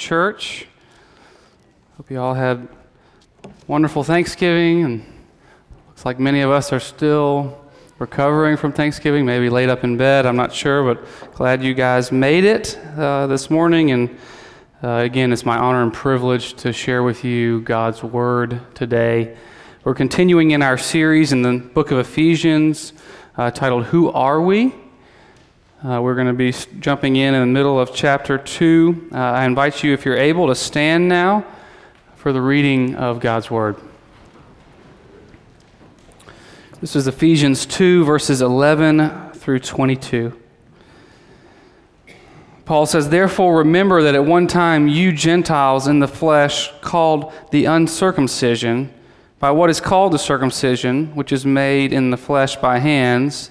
church. Hope you all had wonderful Thanksgiving, and looks like many of us are still recovering from Thanksgiving, maybe laid up in bed. I'm not sure, but glad you guys made it uh, this morning. And uh, again, it's my honor and privilege to share with you God's Word today. We're continuing in our series in the book of Ephesians uh, titled Who Are We? Uh, we're going to be jumping in in the middle of chapter 2. Uh, I invite you, if you're able, to stand now for the reading of God's Word. This is Ephesians 2, verses 11 through 22. Paul says, Therefore, remember that at one time you Gentiles in the flesh, called the uncircumcision, by what is called the circumcision, which is made in the flesh by hands,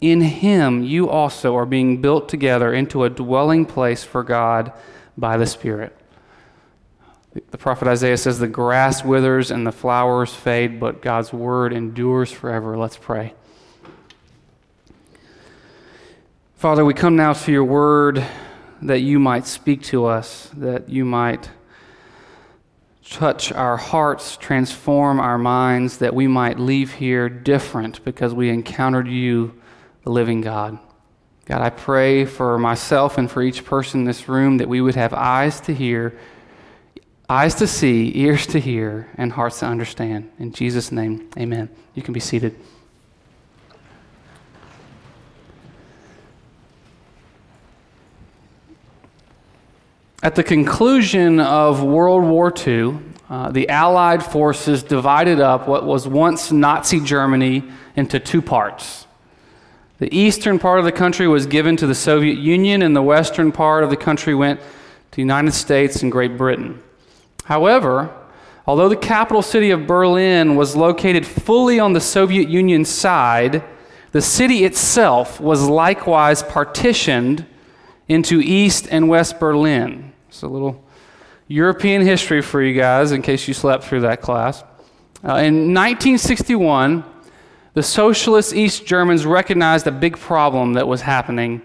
In him you also are being built together into a dwelling place for God by the Spirit. The prophet Isaiah says, The grass withers and the flowers fade, but God's word endures forever. Let's pray. Father, we come now to your word that you might speak to us, that you might touch our hearts, transform our minds, that we might leave here different because we encountered you the living God. God, I pray for myself and for each person in this room that we would have eyes to hear, eyes to see, ears to hear, and hearts to understand. In Jesus' name, amen. You can be seated. At the conclusion of World War II, uh, the Allied forces divided up what was once Nazi Germany into two parts. The eastern part of the country was given to the Soviet Union, and the western part of the country went to the United States and Great Britain. However, although the capital city of Berlin was located fully on the Soviet Union side, the city itself was likewise partitioned into East and West Berlin. It's a little European history for you guys in case you slept through that class. Uh, in 1961, the socialist East Germans recognized a big problem that was happening.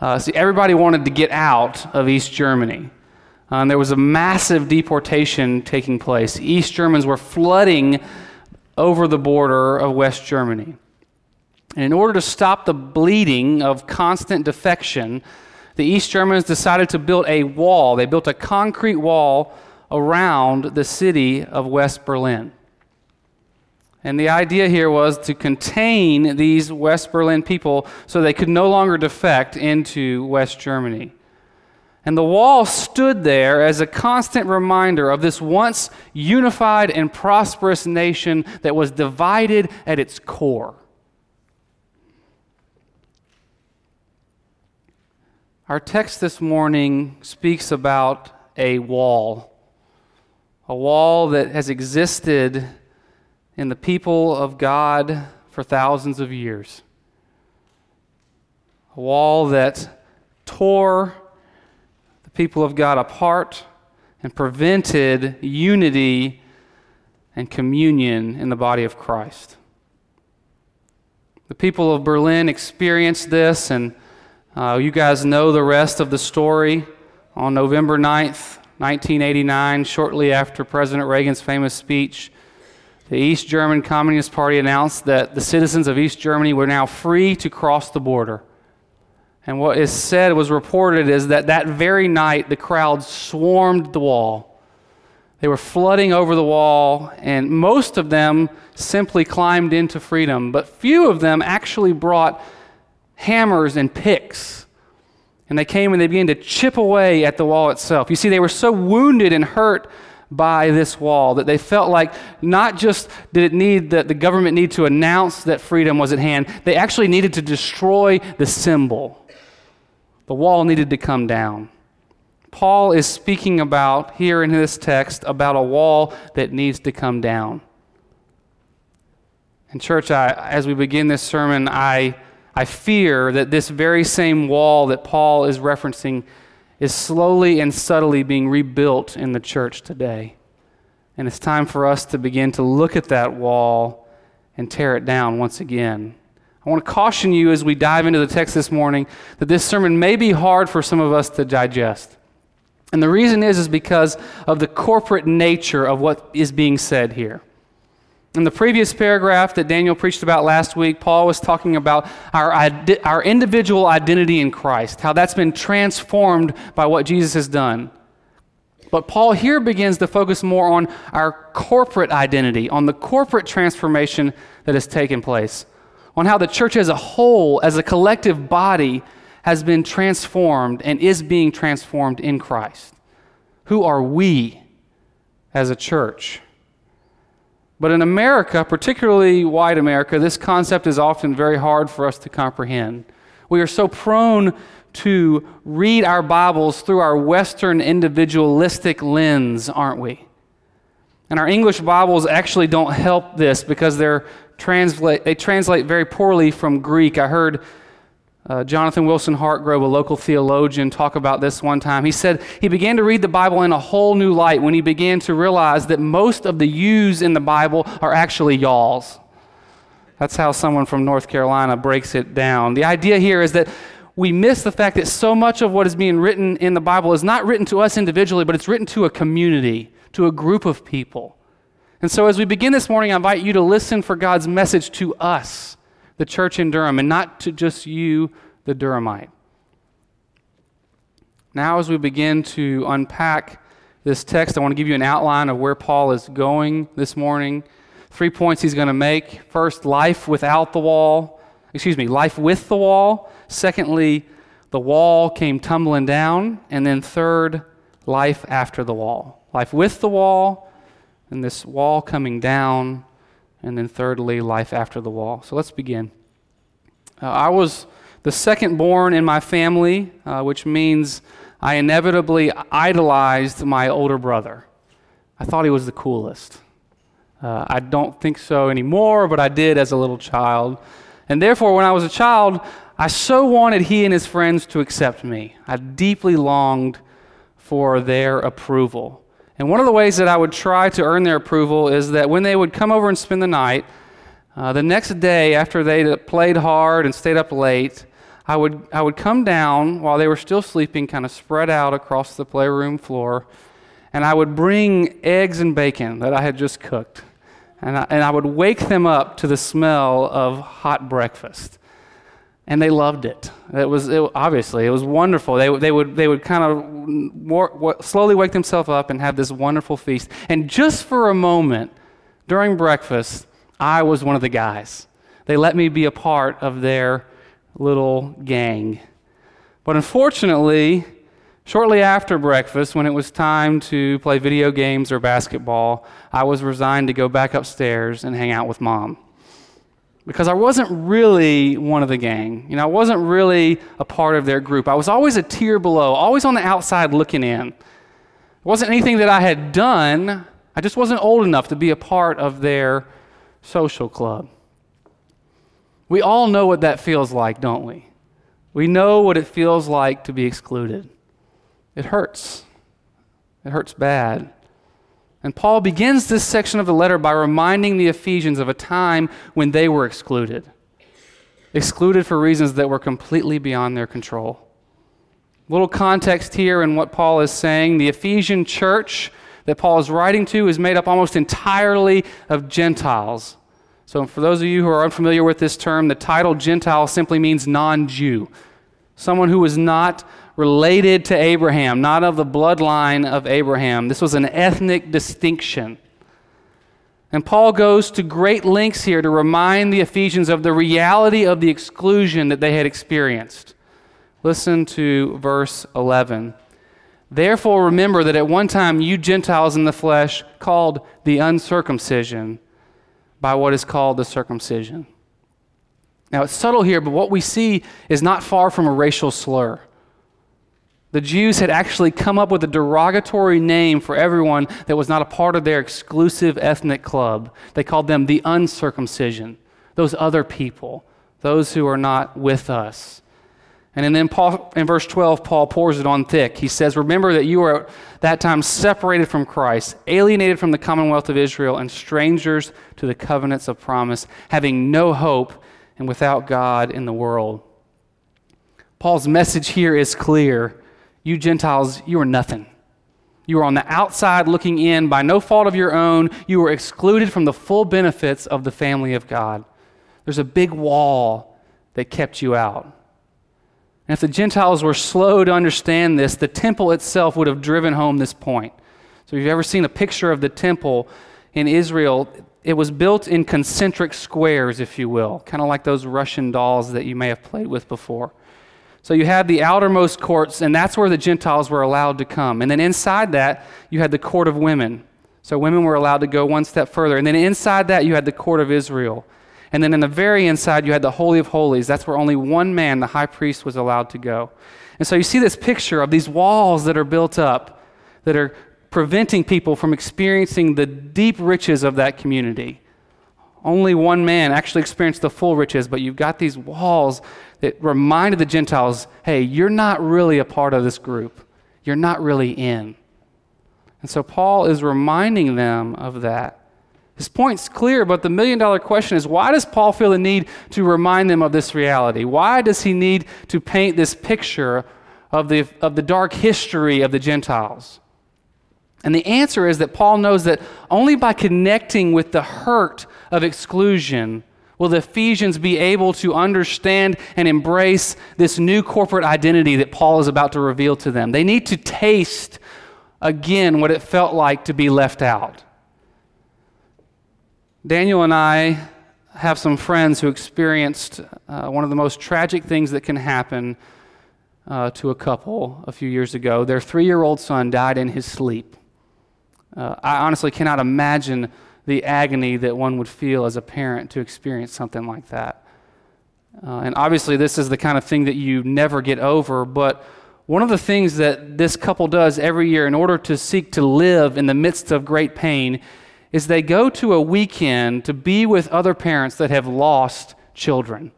Uh, see, everybody wanted to get out of East Germany. Um, there was a massive deportation taking place. East Germans were flooding over the border of West Germany. And in order to stop the bleeding of constant defection, the East Germans decided to build a wall. They built a concrete wall around the city of West Berlin. And the idea here was to contain these West Berlin people so they could no longer defect into West Germany. And the wall stood there as a constant reminder of this once unified and prosperous nation that was divided at its core. Our text this morning speaks about a wall, a wall that has existed in the people of God for thousands of years. A wall that tore the people of God apart and prevented unity and communion in the body of Christ. The people of Berlin experienced this, and uh, you guys know the rest of the story. On November 9th, 1989, shortly after President Reagan's famous speech, the East German Communist Party announced that the citizens of East Germany were now free to cross the border. And what is said, was reported, is that that very night the crowd swarmed the wall. They were flooding over the wall, and most of them simply climbed into freedom, but few of them actually brought hammers and picks. And they came and they began to chip away at the wall itself. You see, they were so wounded and hurt by this wall that they felt like not just did it need that the government need to announce that freedom was at hand, they actually needed to destroy the symbol. The wall needed to come down. Paul is speaking about here in this text about a wall that needs to come down. And, church, I, as we begin this sermon, I, I fear that this very same wall that Paul is referencing is slowly and subtly being rebuilt in the church today. And it's time for us to begin to look at that wall and tear it down once again. I want to caution you as we dive into the text this morning that this sermon may be hard for some of us to digest. And the reason is is because of the corporate nature of what is being said here. In the previous paragraph that Daniel preached about last week, Paul was talking about our, our individual identity in Christ, how that's been transformed by what Jesus has done. But Paul here begins to focus more on our corporate identity, on the corporate transformation that has taken place on how the church as a whole, as a collective body, has been transformed and is being transformed in Christ. Who are we as a church? But in America, particularly white America, this concept is often very hard for us to comprehend. We are so prone to read our Bibles through our Western individualistic lens, aren't we? And our English Bibles actually don't help this because they're they translate very poorly from Greek. I heard uh, Jonathan Wilson Hartgrove, a local theologian, talk about this one time. He said he began to read the Bible in a whole new light when he began to realize that most of the yous in the Bible are actually y'alls. That's how someone from North Carolina breaks it down. The idea here is that we miss the fact that so much of what is being written in the Bible is not written to us individually, but it's written to a community, to a group of people. And so, as we begin this morning, I invite you to listen for God's message to us, the church in Durham, and not to just you, the Durhamite. Now, as we begin to unpack this text, I want to give you an outline of where Paul is going this morning. Three points he's going to make. First, life without the wall. Excuse me, life with the wall. Secondly, the wall came tumbling down. And then third, life after the wall. Life with the wall and this wall coming down, and then thirdly, life after the wall. So let's begin. Uh, I was the second born in my family, uh, which means I inevitably idolized my older brother. I thought he was the coolest. Uh, I don't think so anymore, but I did as a little child. And therefore, when I was a child, I so wanted he and his friends to accept me. I deeply longed for their approval. And one of the ways that I would try to earn their approval is that when they would come over and spend the night, uh, the next day after they played hard and stayed up late, I would, I would come down while they were still sleeping, kind of spread out across the playroom floor, and I would bring eggs and bacon that I had just cooked. And I, and I would wake them up to the smell of hot breakfast and they loved it. It was it, obviously it was wonderful. They, they would they would kind of slowly wake themselves up and have this wonderful feast. And just for a moment during breakfast, I was one of the guys. They let me be a part of their little gang. But unfortunately, shortly after breakfast, when it was time to play video games or basketball, I was resigned to go back upstairs and hang out with mom because I wasn't really one of the gang. You know, I wasn't really a part of their group. I was always a tier below, always on the outside looking in. It wasn't anything that I had done, I just wasn't old enough to be a part of their social club. We all know what that feels like, don't we? We know what it feels like to be excluded. It hurts. It hurts bad. And Paul begins this section of the letter by reminding the Ephesians of a time when they were excluded. excluded for reasons that were completely beyond their control. Little context here in what Paul is saying. The Ephesian church that Paul is writing to is made up almost entirely of Gentiles. So, for those of you who are unfamiliar with this term, the title Gentile simply means non Jew. Someone who was not related to Abraham, not of the bloodline of Abraham. This was an ethnic distinction. And Paul goes to great lengths here to remind the Ephesians of the reality of the exclusion that they had experienced. Listen to verse 11. Therefore, remember that at one time you Gentiles in the flesh, called the uncircumcision by what is called the circumcision. Now, it's subtle here, but what we see is not far from a racial slur. The Jews had actually come up with a derogatory name for everyone that was not a part of their exclusive ethnic club. They called them the uncircumcision, those other people, those who are not with us. And then Paul, in verse 12, Paul pours it on thick. He says, Remember that you were at that time separated from Christ, alienated from the commonwealth of Israel, and strangers to the covenants of promise, having no hope and without God in the world. Paul's message here is clear. You Gentiles, you are nothing. You are on the outside looking in by no fault of your own. You were excluded from the full benefits of the family of God. There's a big wall that kept you out. And if the Gentiles were slow to understand this, the temple itself would have driven home this point. So, if you've ever seen a picture of the temple in Israel, it was built in concentric squares, if you will, kind of like those Russian dolls that you may have played with before. So you had the outermost courts, and that's where the Gentiles were allowed to come. And then inside that, you had the court of women. So women were allowed to go one step further. And then inside that, you had the court of Israel. And then in the very inside, you had the Holy of Holies. That's where only one man, the high priest, was allowed to go. And so you see this picture of these walls that are built up that are preventing people from experiencing the deep riches of that community. Only one man actually experienced the full riches, but you've got these walls that reminded the Gentiles hey, you're not really a part of this group, you're not really in. And so Paul is reminding them of that. His point's clear, but the million dollar question is why does Paul feel the need to remind them of this reality? Why does he need to paint this picture of the, of the dark history of the Gentiles? And the answer is that Paul knows that only by connecting with the hurt of exclusion will the Ephesians be able to understand and embrace this new corporate identity that Paul is about to reveal to them. They need to taste again what it felt like to be left out. Daniel and I have some friends who experienced uh, one of the most tragic things that can happen uh, to a couple a few years ago. Their three year old son died in his sleep. Uh, I honestly cannot imagine the agony that one would feel as a parent to experience something like that. Uh, and obviously, this is the kind of thing that you never get over, but one of the things that this couple does every year in order to seek to live in the midst of great pain is they go to a weekend to be with other parents that have lost children.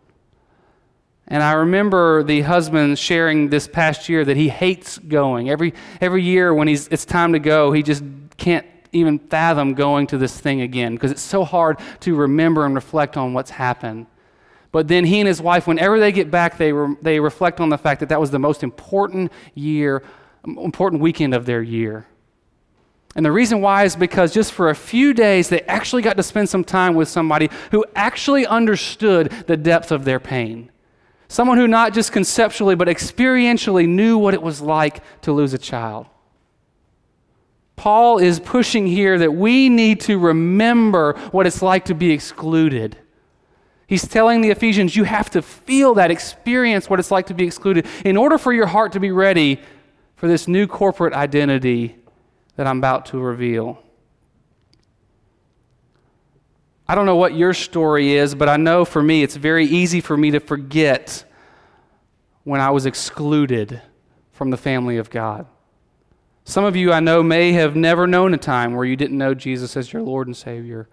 And I remember the husband sharing this past year that he hates going. Every, every year when he's, it's time to go, he just can't even fathom going to this thing again because it's so hard to remember and reflect on what's happened. But then he and his wife, whenever they get back, they, re- they reflect on the fact that that was the most important year, important weekend of their year. And the reason why is because just for a few days, they actually got to spend some time with somebody who actually understood the depth of their pain. Someone who not just conceptually, but experientially knew what it was like to lose a child. Paul is pushing here that we need to remember what it's like to be excluded. He's telling the Ephesians, you have to feel that, experience what it's like to be excluded in order for your heart to be ready for this new corporate identity that I'm about to reveal. I don't know what your story is, but I know for me it's very easy for me to forget when I was excluded from the family of God. Some of you I know may have never known a time where you didn't know Jesus as your Lord and Savior.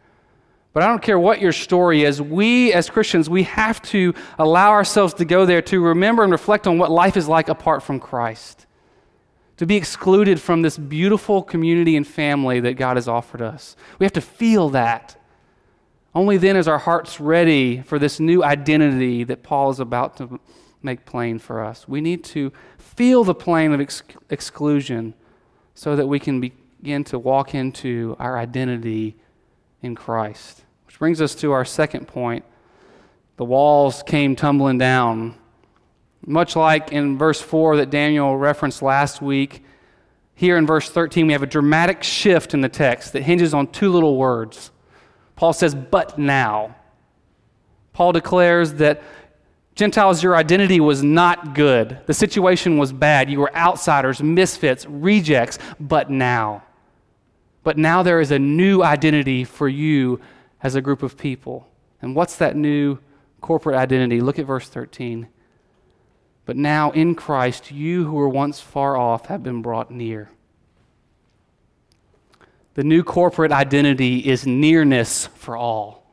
But I don't care what your story is, we as Christians, we have to allow ourselves to go there to remember and reflect on what life is like apart from Christ. To be excluded from this beautiful community and family that God has offered us. We have to feel that. Only then is our hearts ready for this new identity that Paul is about to make plain for us. We need to feel the plane of ex- exclusion so that we can begin to walk into our identity in Christ. Which brings us to our second point. The walls came tumbling down. Much like in verse 4 that Daniel referenced last week, here in verse 13 we have a dramatic shift in the text that hinges on two little words. Paul says, but now. Paul declares that Gentiles, your identity was not good. The situation was bad. You were outsiders, misfits, rejects, but now. But now there is a new identity for you as a group of people. And what's that new corporate identity? Look at verse 13. But now in Christ, you who were once far off have been brought near. The new corporate identity is nearness for all.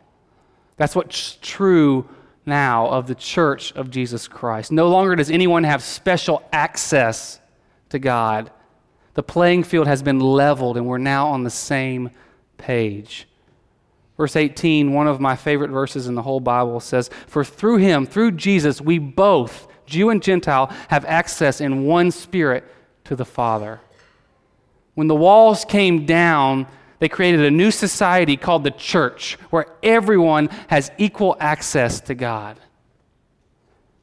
That's what's true now of the church of Jesus Christ. No longer does anyone have special access to God. The playing field has been leveled, and we're now on the same page. Verse 18, one of my favorite verses in the whole Bible, says, For through him, through Jesus, we both, Jew and Gentile, have access in one spirit to the Father. When the walls came down, they created a new society called the church where everyone has equal access to God.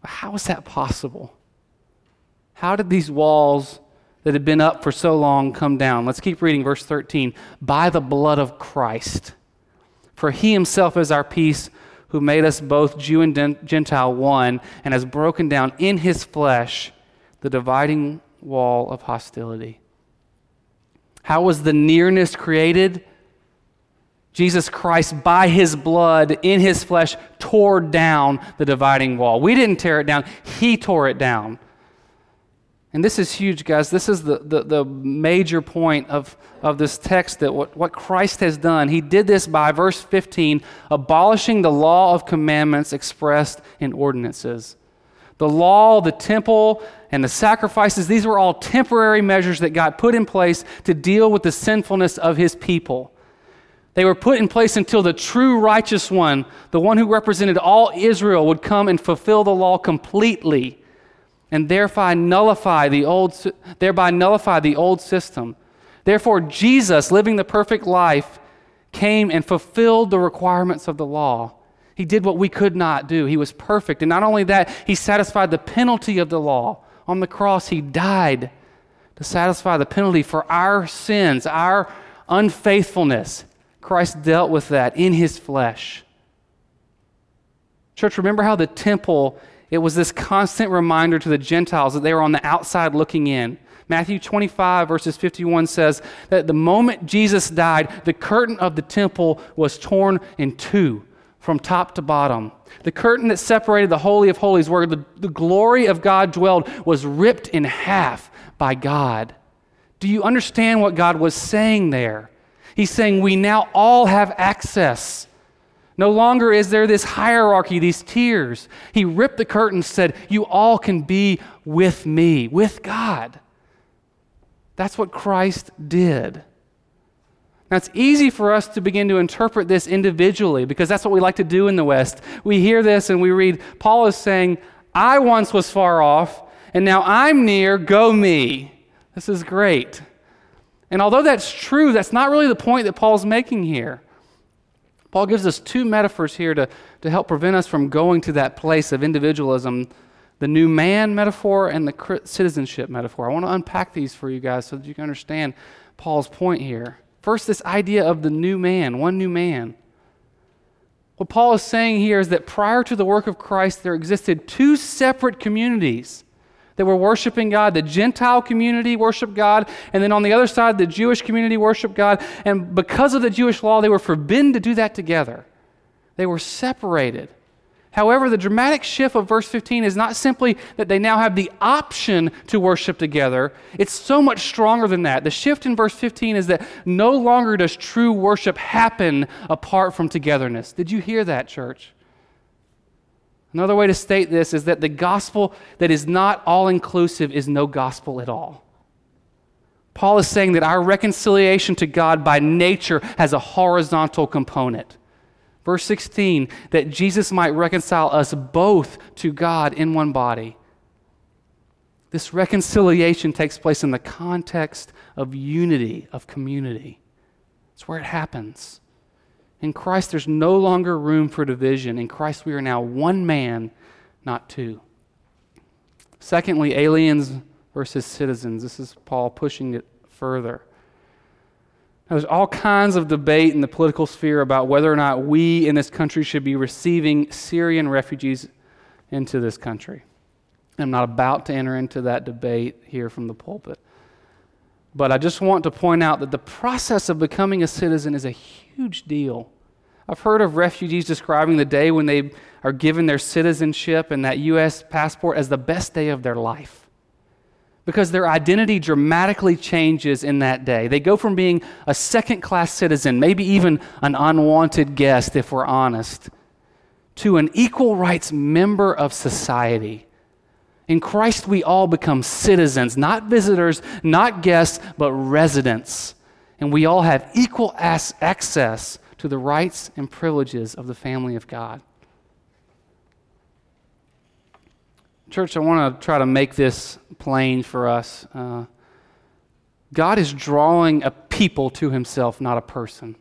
How is that possible? How did these walls that had been up for so long come down? Let's keep reading verse 13. By the blood of Christ. For he himself is our peace, who made us both Jew and Gentile one, and has broken down in his flesh the dividing wall of hostility how was the nearness created? Jesus Christ, by his blood, in his flesh, tore down the dividing wall. We didn't tear it down, he tore it down. And this is huge, guys. This is the, the, the, major point of, of this text that what, what Christ has done. He did this by, verse 15, abolishing the law of commandments expressed in ordinances. The law, the temple, and the sacrifices, these were all temporary measures that God put in place to deal with the sinfulness of his people. They were put in place until the true righteous one, the one who represented all Israel, would come and fulfill the law completely and thereby nullify the old, thereby nullify the old system. Therefore, Jesus, living the perfect life, came and fulfilled the requirements of the law. He did what we could not do. He was perfect. And not only that, he satisfied the penalty of the law. On the cross, he died to satisfy the penalty for our sins, our unfaithfulness. Christ dealt with that in his flesh. Church, remember how the temple, it was this constant reminder to the Gentiles that they were on the outside looking in. Matthew 25, verses 51 says that the moment Jesus died, the curtain of the temple was torn in two from top to bottom. The curtain that separated the Holy of Holies, where the, the glory of God dwelled, was ripped in half by God. Do you understand what God was saying there? He's saying we now all have access. No longer is there this hierarchy, these tiers. He ripped the curtain said, You all can be with me, with God. That's what Christ did. Now, it's easy for us to begin to interpret this individually because that's what we like to do in the West. We hear this and we read, Paul is saying, I once was far off, and now I'm near, go me. This is great. And although that's true, that's not really the point that Paul's making here. Paul gives us two metaphors here to, to help prevent us from going to that place of individualism the new man metaphor and the citizenship metaphor. I want to unpack these for you guys so that you can understand Paul's point here. First, this idea of the new man, one new man. What Paul is saying here is that prior to the work of Christ, there existed two separate communities that were worshiping God. The Gentile community worshiped God, and then on the other side, the Jewish community worshiped God. And because of the Jewish law, they were forbidden to do that together. They were separated. However, the dramatic shift of verse 15 is not simply that they now have the option to worship together, it's so much stronger than that. The shift in verse 15 is that no longer does true worship happen apart from togetherness. Did you hear that, church? Another way to state this is that the gospel that is not all inclusive is no gospel at all. Paul is saying that our reconciliation to God by nature has a horizontal component. Verse 16, that Jesus might reconcile us both to God in one body. This reconciliation takes place in the context of unity, of community. It's where it happens. In Christ, there's no longer room for division. In Christ, we are now one man, not two. Secondly, aliens versus citizens. This is Paul pushing it further. Now, there's all kinds of debate in the political sphere about whether or not we in this country should be receiving Syrian refugees into this country. I'm not about to enter into that debate here from the pulpit. But I just want to point out that the process of becoming a citizen is a huge deal. I've heard of refugees describing the day when they are given their citizenship and that U.S. passport as the best day of their life because their identity dramatically changes in that day. They go from being a second class citizen, maybe even an unwanted guest, if we're honest, to an equal rights member of society. In Christ, we all become citizens, not visitors, not guests, but residents. And we all have equal access to the rights and privileges of the family of God. Church, I want to try to make this plain for us. Uh, God is drawing a people to himself, not a person.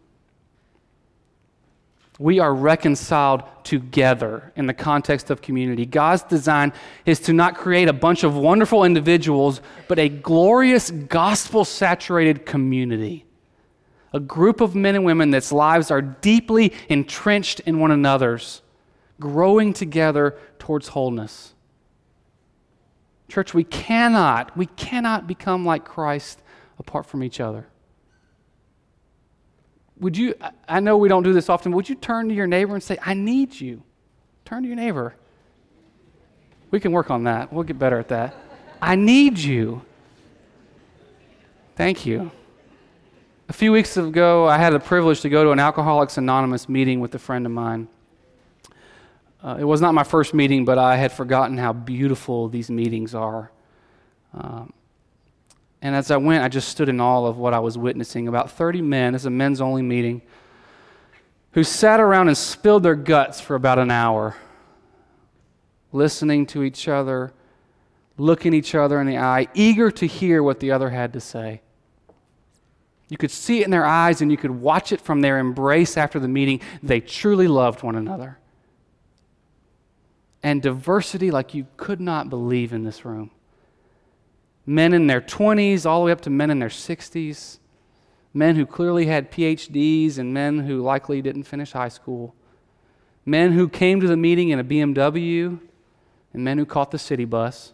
We are reconciled together in the context of community. God's design is to not create a bunch of wonderful individuals, but a glorious gospel saturated community. A group of men and women that's lives are deeply entrenched in one another's, growing together towards wholeness. Church, we cannot, we cannot become like Christ apart from each other. Would you, I know we don't do this often, would you turn to your neighbor and say, I need you? Turn to your neighbor. We can work on that. We'll get better at that. I need you. Thank you. A few weeks ago, I had the privilege to go to an Alcoholics Anonymous meeting with a friend of mine. Uh, it was not my first meeting, but I had forgotten how beautiful these meetings are. Um, and as I went, I just stood in awe of what I was witnessing. About 30 men, it's a men's only meeting, who sat around and spilled their guts for about an hour, listening to each other, looking each other in the eye, eager to hear what the other had to say. You could see it in their eyes and you could watch it from their embrace after the meeting. They truly loved one another and diversity like you could not believe in this room. Men in their 20s, all the way up to men in their 60s, men who clearly had PhDs, and men who likely didn't finish high school, men who came to the meeting in a BMW, and men who caught the city bus.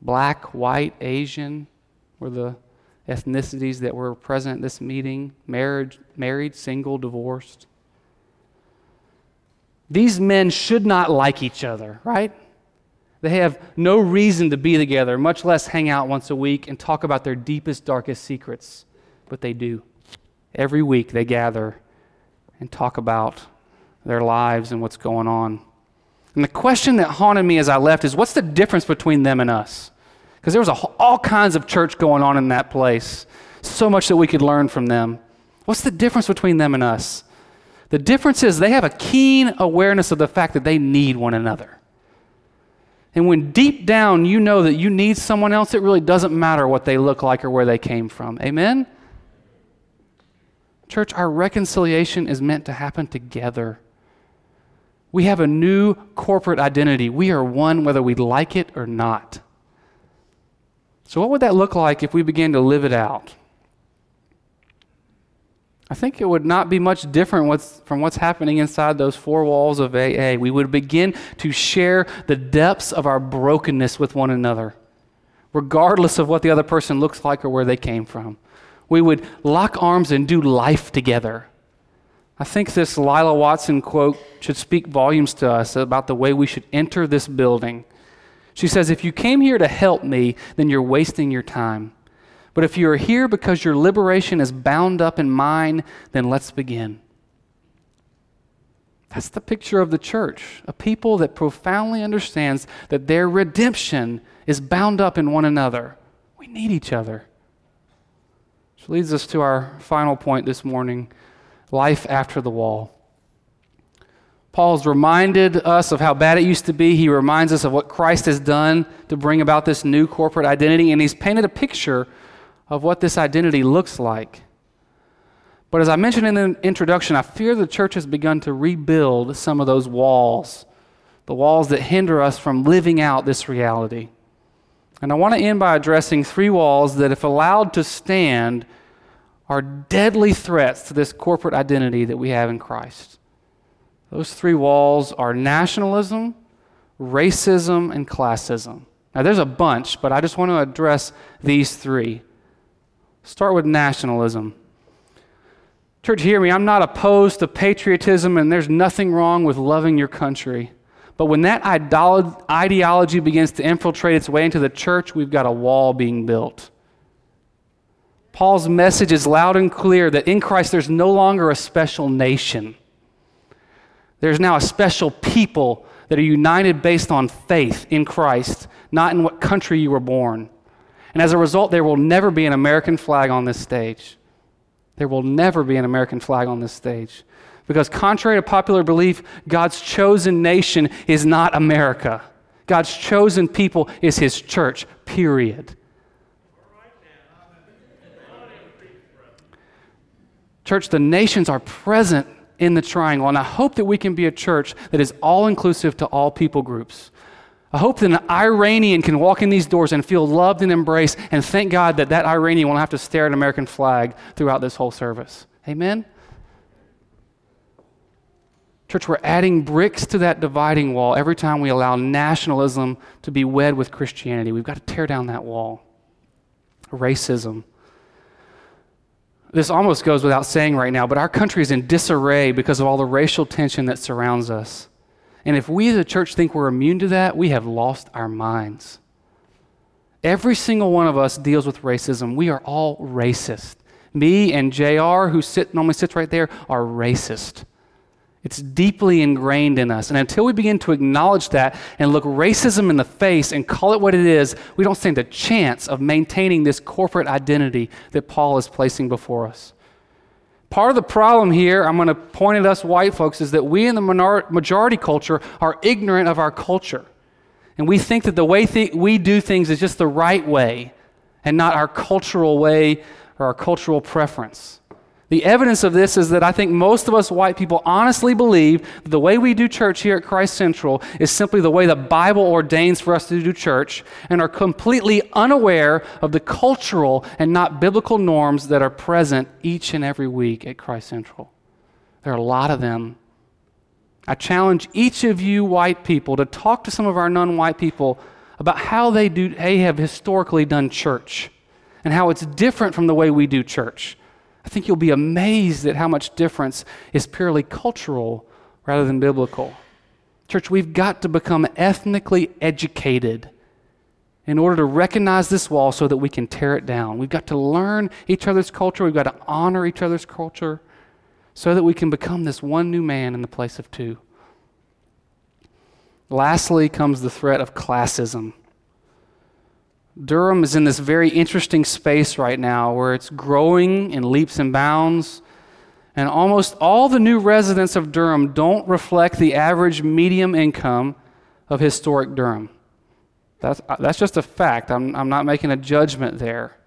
Black, white, Asian were the ethnicities that were present at this meeting married, married single, divorced. These men should not like each other, right? They have no reason to be together, much less hang out once a week and talk about their deepest, darkest secrets. But they do. Every week they gather and talk about their lives and what's going on. And the question that haunted me as I left is what's the difference between them and us? Because there was a, all kinds of church going on in that place, so much that we could learn from them. What's the difference between them and us? The difference is they have a keen awareness of the fact that they need one another. And when deep down you know that you need someone else, it really doesn't matter what they look like or where they came from. Amen? Church, our reconciliation is meant to happen together. We have a new corporate identity. We are one whether we like it or not. So, what would that look like if we began to live it out? I think it would not be much different what's, from what's happening inside those four walls of AA. We would begin to share the depths of our brokenness with one another, regardless of what the other person looks like or where they came from. We would lock arms and do life together. I think this Lilla Watson quote should speak volumes to us about the way we should enter this building. She says, If you came here to help me, then you're wasting your time. But if you are here because your liberation is bound up in mine, then let's begin. That's the picture of the church a people that profoundly understands that their redemption is bound up in one another. We need each other. Which leads us to our final point this morning life after the wall. Paul's reminded us of how bad it used to be. He reminds us of what Christ has done to bring about this new corporate identity, and he's painted a picture of what this identity looks like. But as I mentioned in the introduction, I fear the church has begun to rebuild some of those walls, the walls that hinder us from living out this reality. And I want to end by addressing three walls that, if allowed to stand, are deadly threats to this corporate identity that we have in Christ. Those three walls are nationalism, racism, and classism. Now, there's a bunch, but I just want to address these three. Start with nationalism. Church, hear me. I'm not opposed to patriotism, and there's nothing wrong with loving your country. But when that ideology begins to infiltrate its way into the church, we've got a wall being built. Paul's message is loud and clear that in Christ there's no longer a special nation. There's now a special people that are united based on faith in Christ, not in what country you were born. And as a result, there will never be an American flag on this stage. There will never be an American flag on this stage. Because, contrary to popular belief, God's chosen nation is not America. God's chosen people is His church, period. Church, the nations are present in the triangle. And I hope that we can be a church that is all inclusive to all people groups. I hope that an Iranian can walk in these doors and feel loved and embraced, and thank God that that Iranian won't have to stare at an American flag throughout this whole service. Amen? Church, we're adding bricks to that dividing wall every time we allow nationalism to be wed with Christianity. We've got to tear down that wall. Racism. This almost goes without saying right now, but our country is in disarray because of all the racial tension that surrounds us. And if we as a church think we're immune to that, we have lost our minds. Every single one of us deals with racism. We are all racist. Me and JR, who sit, normally sits right there, are racist. It's deeply ingrained in us. And until we begin to acknowledge that and look racism in the face and call it what it is, we don't stand a chance of maintaining this corporate identity that Paul is placing before us. Part of the problem here, I'm going to point at us white folks, is that we in the majority culture are ignorant of our culture. And we think that the way th- we do things is just the right way and not our cultural way or our cultural preference. The evidence of this is that I think most of us white people honestly believe that the way we do church here at Christ Central is simply the way the Bible ordains for us to do church and are completely unaware of the cultural and not biblical norms that are present each and every week at Christ Central. There are a lot of them. I challenge each of you white people to talk to some of our non white people about how they, do, they have historically done church and how it's different from the way we do church. I think you'll be amazed at how much difference is purely cultural rather than biblical. Church, we've got to become ethnically educated in order to recognize this wall so that we can tear it down. We've got to learn each other's culture, we've got to honor each other's culture so that we can become this one new man in the place of two. Lastly comes the threat of classism. Durham is in this very interesting space right now where it's growing in leaps and bounds. And almost all the new residents of Durham don't reflect the average medium income of historic Durham. That's, uh, that's just a fact. I'm, I'm not making a judgment there.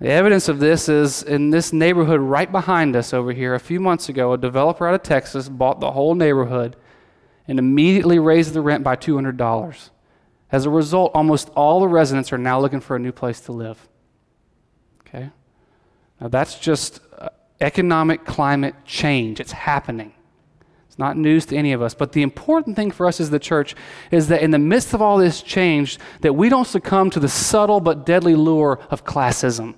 The evidence of this is in this neighborhood right behind us over here. A few months ago, a developer out of Texas bought the whole neighborhood and immediately raised the rent by $200. As a result, almost all the residents are now looking for a new place to live. Okay? Now, that's just uh, economic climate change. It's happening. It's not news to any of us. But the important thing for us as the church is that in the midst of all this change, that we don't succumb to the subtle but deadly lure of classism.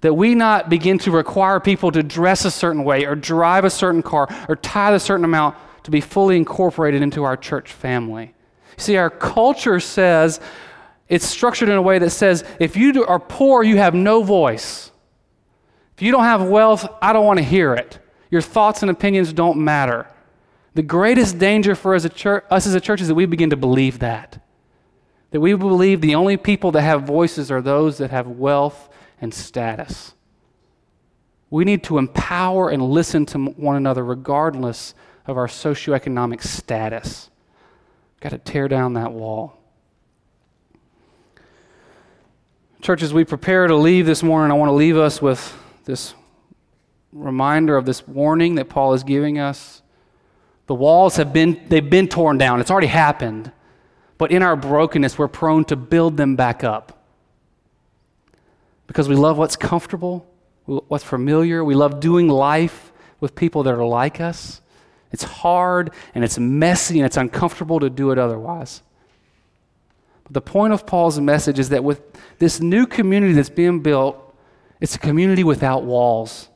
That we not begin to require people to dress a certain way or drive a certain car or tithe a certain amount to be fully incorporated into our church family. See, our culture says it's structured in a way that says if you are poor, you have no voice. If you don't have wealth, I don't want to hear it. Your thoughts and opinions don't matter. The greatest danger for us church, us as a church is that we begin to believe that. That we believe the only people that have voices are those that have wealth and status. We need to empower and listen to one another regardless of our socioeconomic status. Got to tear down that wall. Church, as we prepare to leave this morning, I want to leave us with this reminder of this warning that Paul is giving us. The walls have been they've been torn down. It's already happened. But in our brokenness, we're prone to build them back up. Because we love what's comfortable, what's familiar. We love doing life with people that are like us. It's hard and it's messy and it's uncomfortable to do it otherwise. But the point of Paul's message is that with this new community that's being built, it's a community without walls.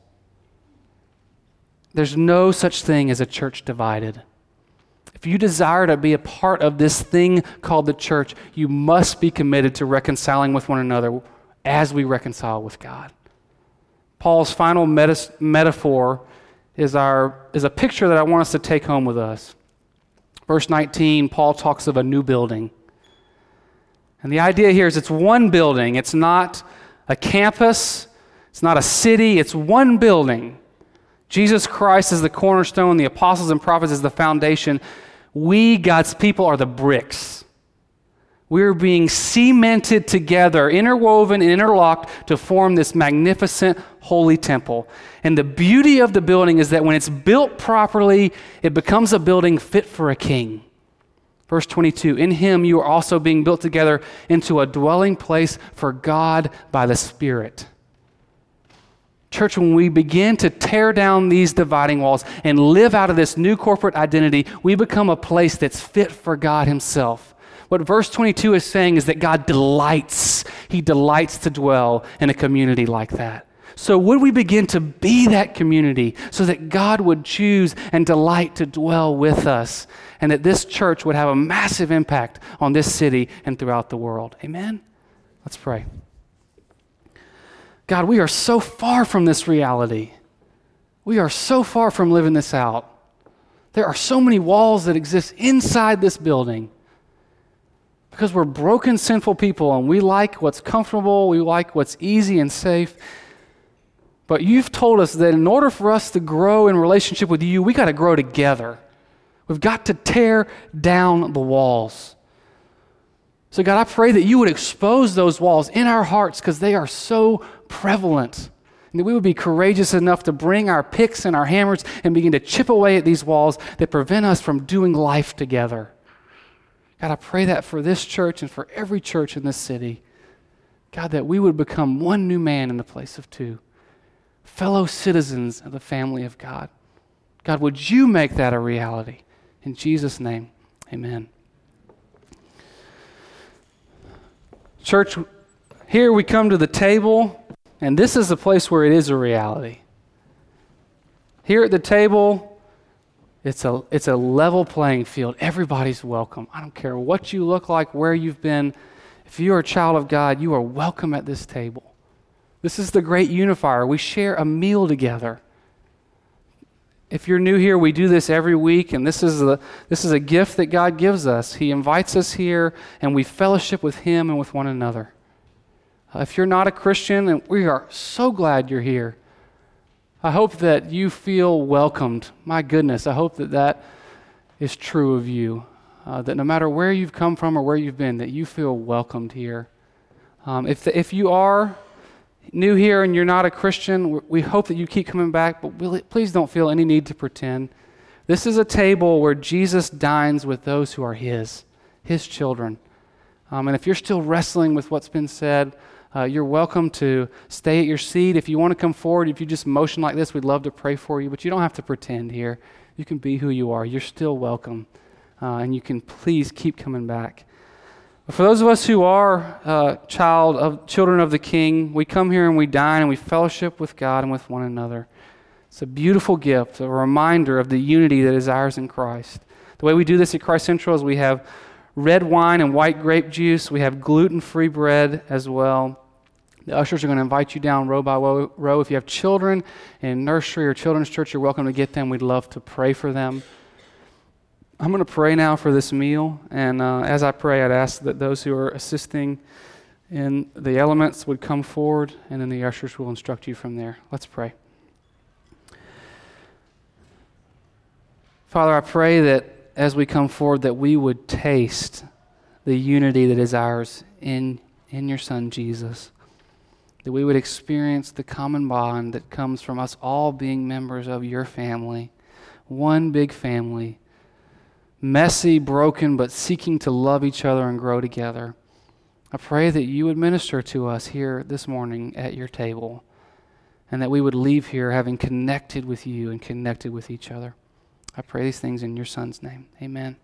There's no such thing as a church divided. If you desire to be a part of this thing called the church, you must be committed to reconciling with one another as we reconcile with God. Paul's final meta- metaphor is, our, is a picture that I want us to take home with us. Verse 19, Paul talks of a new building. And the idea here is it's one building, it's not a campus, it's not a city, it's one building. Jesus Christ is the cornerstone, the apostles and prophets is the foundation. We, God's people, are the bricks. We're being cemented together, interwoven and interlocked to form this magnificent holy temple. And the beauty of the building is that when it's built properly, it becomes a building fit for a king. Verse 22 In him you are also being built together into a dwelling place for God by the Spirit. Church, when we begin to tear down these dividing walls and live out of this new corporate identity, we become a place that's fit for God Himself. What verse 22 is saying is that God delights. He delights to dwell in a community like that. So, would we begin to be that community so that God would choose and delight to dwell with us and that this church would have a massive impact on this city and throughout the world? Amen? Let's pray. God, we are so far from this reality. We are so far from living this out. There are so many walls that exist inside this building because we're broken, sinful people and we like what's comfortable, we like what's easy and safe. But you've told us that in order for us to grow in relationship with you, we got to grow together. We've got to tear down the walls. So, God, I pray that you would expose those walls in our hearts because they are so prevalent. And that we would be courageous enough to bring our picks and our hammers and begin to chip away at these walls that prevent us from doing life together. God, I pray that for this church and for every church in this city. God, that we would become one new man in the place of two, fellow citizens of the family of God. God, would you make that a reality? In Jesus' name, amen. Church, here we come to the table, and this is the place where it is a reality. Here at the table, it's a, it's a level playing field. Everybody's welcome. I don't care what you look like, where you've been. If you're a child of God, you are welcome at this table. This is the great unifier. We share a meal together. If you're new here, we do this every week, and this is, a, this is a gift that God gives us. He invites us here, and we fellowship with Him and with one another. Uh, if you're not a Christian, and we are so glad you're here. I hope that you feel welcomed. My goodness, I hope that that is true of you. Uh, that no matter where you've come from or where you've been, that you feel welcomed here. Um, if, the, if you are new here and you're not a Christian, we hope that you keep coming back, but please don't feel any need to pretend. This is a table where Jesus dines with those who are His, His children. Um, and if you're still wrestling with what's been said, uh, you're welcome to stay at your seat. If you want to come forward, if you just motion like this, we'd love to pray for you, but you don't have to pretend here. You can be who you are. You're still welcome. Uh, and you can please keep coming back. But for those of us who are uh, child of children of the King, we come here and we dine and we fellowship with God and with one another. It's a beautiful gift, a reminder of the unity that is ours in Christ. The way we do this at Christ Central is we have red wine and white grape juice. We have gluten free bread as well. The ushers are going to invite you down row by row. If you have children in nursery or children's church, you're welcome to get them. We'd love to pray for them. I'm going to pray now for this meal. And uh, as I pray, I'd ask that those who are assisting in the elements would come forward, and then the ushers will instruct you from there. Let's pray. Father, I pray that as we come forward that we would taste the unity that is ours in, in your Son, Jesus. That we would experience the common bond that comes from us all being members of your family, one big family, messy, broken, but seeking to love each other and grow together. I pray that you would minister to us here this morning at your table and that we would leave here having connected with you and connected with each other. I pray these things in your Son's name. Amen.